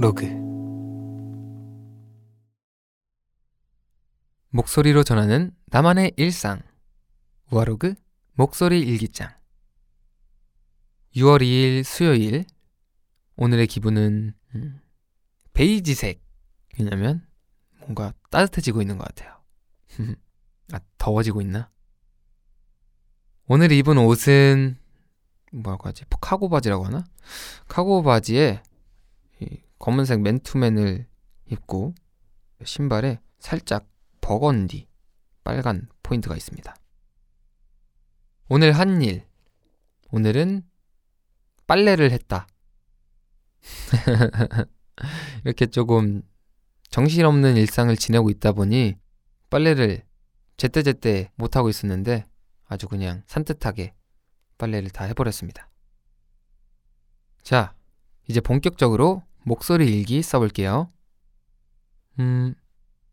로그 목소리로 전하는 나만의 일상 우아로그 목소리 일기장 6월 2일 수요일 오늘의 기분은 음, 베이지색 왜냐면 뭔가 따뜻해지고 있는 것 같아요 아 더워지고 있나? 오늘 입은 옷은 뭐라고 하지? 카고 바지라고 하나? 카고 바지에 검은색 맨투맨을 입고 신발에 살짝 버건디 빨간 포인트가 있습니다. 오늘 한 일. 오늘은 빨래를 했다. 이렇게 조금 정신없는 일상을 지내고 있다 보니 빨래를 제때제때 못하고 있었는데 아주 그냥 산뜻하게 빨래를 다 해버렸습니다. 자, 이제 본격적으로 목소리 일기 써볼게요. 음,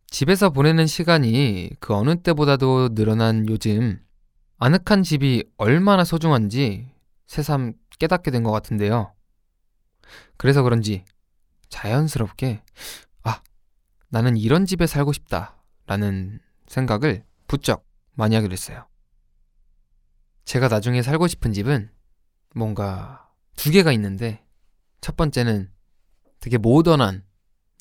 집에서 보내는 시간이 그 어느 때보다도 늘어난 요즘 아늑한 집이 얼마나 소중한지 새삼 깨닫게 된 것 같은데요. 그래서 그런지 자연스럽게 아, 나는 이런 집에 살고 싶다 라는 생각을 부쩍 많이 하게 됐어요. 제가 나중에 살고 싶은 집은 뭔가 두 개가 있는데 첫 번째는 되게 모던한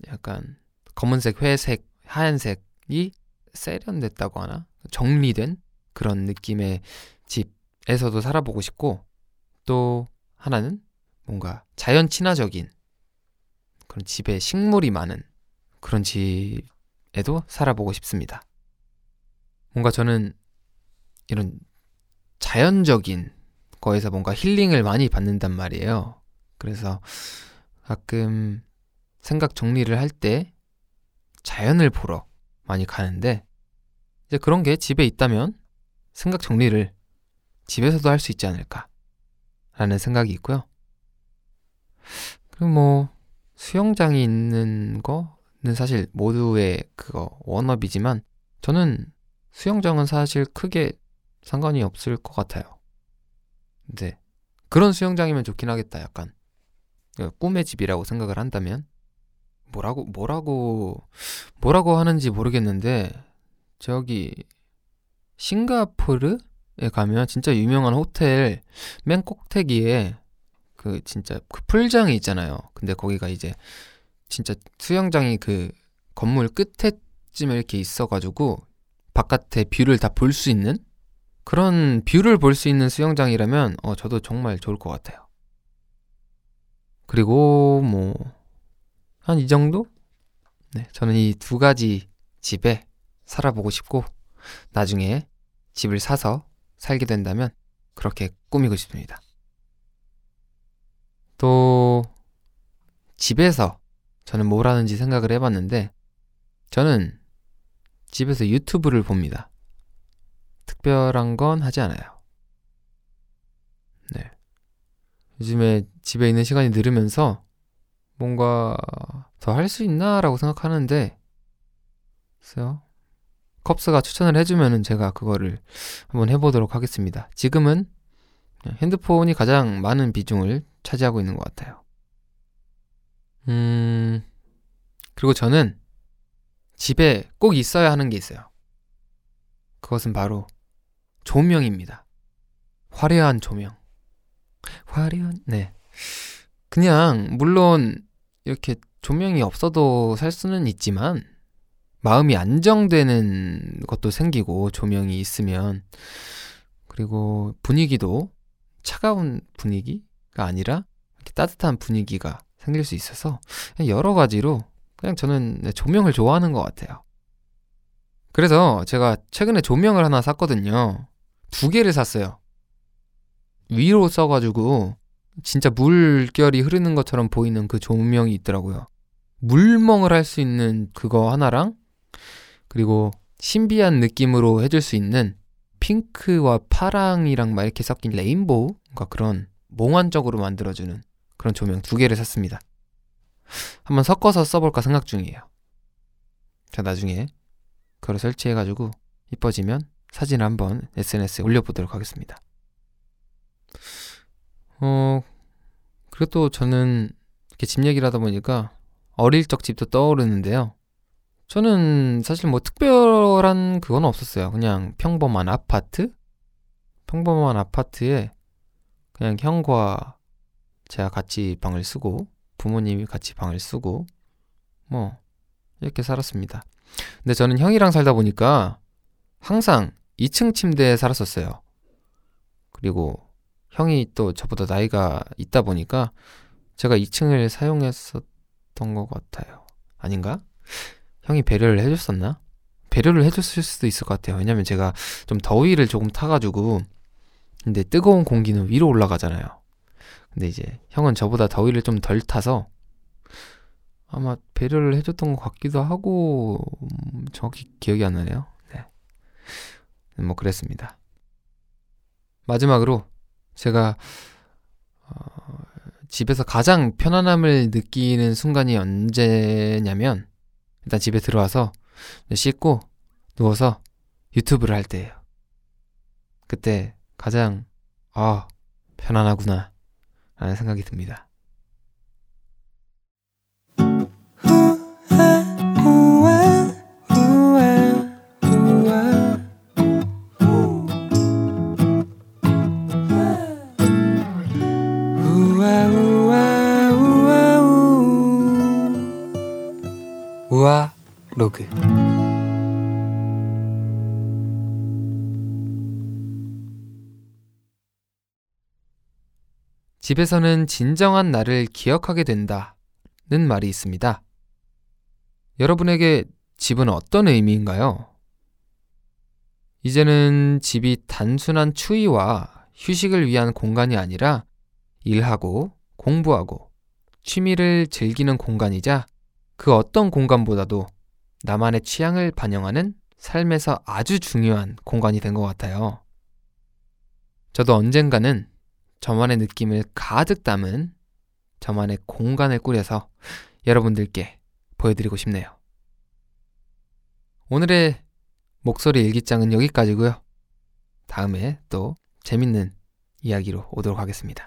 약간 검은색, 회색, 하얀색이 세련됐다고 하나? 정리된 그런 느낌의 집에서도 살아보고 싶고 또 하나는 뭔가 자연 친화적인 그런 집에 식물이 많은 그런 집에도 살아보고 싶습니다. 뭔가 저는 이런 자연적인 거에서 뭔가 힐링을 많이 받는단 말이에요. 그래서 가끔 생각 정리를 할 때 자연을 보러 많이 가는데 이제 그런 게 집에 있다면 생각 정리를 집에서도 할 수 있지 않을까 라는 생각이 있고요. 그리고 뭐 수영장이 있는 거는 사실 모두의 그거 원업이지만 저는 수영장은 사실 크게 상관이 없을 것 같아요. 근데 그런 수영장이면 좋긴 하겠다. 약간 그 꿈의 집이라고 생각을 한다면 뭐라고 뭐라고 뭐라고 하는지 모르겠는데 저기 싱가포르에 가면 진짜 유명한 호텔 맨 꼭대기에 그 진짜 그 풀장이 있잖아요. 근데 거기가 이제 진짜 수영장이 그 건물 끝에쯤에 이렇게 있어가지고 바깥에 view를 다 볼 수 있는 그런 view를 볼 수 있는 수영장이라면 어, 저도 정말 좋을 것 같아요. 그리고 뭐 한 이 정도? 네, 저는 이 두 가지 집에 살아보고 싶고 나중에 집을 사서 살게 된다면 그렇게 꾸미고 싶습니다. 또 집에서 저는 뭘 하는지 생각을 해봤는데 저는 집에서 유튜브를 봅니다. 특별한 건 하지 않아요. 네. 요즘에 집에 있는 시간이 늘으면서 뭔가 더 할 수 있나라고 생각하는데, 글쎄요. 컵스가 추천을 해주면은 제가 그거를 한번 해보도록 하겠습니다. 지금은 핸드폰이 가장 많은 비중을 차지하고 있는 것 같아요. 음, 그리고 저는 집에 꼭 있어야 하는 게 있어요. 그것은 바로 조명입니다. 화려한 조명. 화려한, 네. 그냥, 물론, 이렇게 조명이 없어도 살 수는 있지만, 마음이 안정되는 것도 생기고, 조명이 있으면, 그리고 분위기도 차가운 분위기가 아니라, 따뜻한 분위기가 생길 수 있어서, 여러 가지로, 그냥 저는 조명을 좋아하는 것 같아요. 그래서 제가 최근에 조명을 하나 샀거든요. 두 개를 샀어요. 위로 써가지고 진짜 물결이 흐르는 것처럼 보이는 그 조명이 있더라고요. 물멍을 할 수 있는 그거 하나랑 그리고 신비한 느낌으로 해줄 수 있는 핑크와 파랑이랑 막 이렇게 섞인 레인보우? 가 그런 몽환적으로 만들어주는 그런 조명 두 개를 샀습니다. 한번 섞어서 써볼까 생각 중이에요. 자, 나중에 그걸 설치해가지고 이뻐지면 사진 한번 SNS에 올려보도록 하겠습니다. 어, 그리고 또 저는 이렇게 집 얘기를 하다 보니까 어릴 적 집도 떠오르는데요. 저는 사실 뭐 특별한 그건 없었어요. 그냥 평범한 아파트? 평범한 아파트에 그냥 형과 제가 같이 방을 쓰고 부모님이 같이 방을 쓰고 뭐 이렇게 살았습니다. 근데 저는 형이랑 살다 보니까 항상 2층 침대에 살았었어요. 그리고 형이 또 저보다 나이가 있다 보니까 제가 2층을 사용했었던 것 같아요. 아닌가? 형이 배려를 해줬었나? 배려를 해줬을 수도 있을 것 같아요. 왜냐면 제가 좀 더위를 조금 타가지고 근데 뜨거운 공기는 위로 올라가잖아요. 근데 이제 형은 저보다 더위를 좀 덜 타서 아마 배려를 해줬던 것 같기도 하고 음, 정확히 기억이 안 나네요. 네. 뭐 그랬습니다. 마지막으로 제가 어, 집에서 가장 편안함을 느끼는 순간이 언제냐면 일단 집에 들어와서 씻고 누워서 유튜브를 할 때예요. 그때 가장 아 편안하구나 라는 생각이 듭니다. 로그 집에서는 진정한 나를 기억하게 된다는 말이 있습니다. 여러분에게 집은 어떤 의미인가요? 이제는 집이 단순한 추위와 휴식을 위한 공간이 아니라 일하고 공부하고 취미를 즐기는 공간이자 그 어떤 공간보다도 나만의 취향을 반영하는 삶에서 아주 중요한 공간이 된 것 같아요. 저도 언젠가는 저만의 느낌을 가득 담은 저만의 공간을 꾸려서 여러분들께 보여드리고 싶네요. 오늘의 목소리 일기장은 여기까지고요. 다음에 또 재밌는 이야기로 오도록 하겠습니다.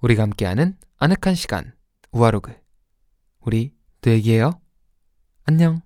우리가 함께하는 아늑한 시간 우아로그 우리 또 얘기해요. 안녕.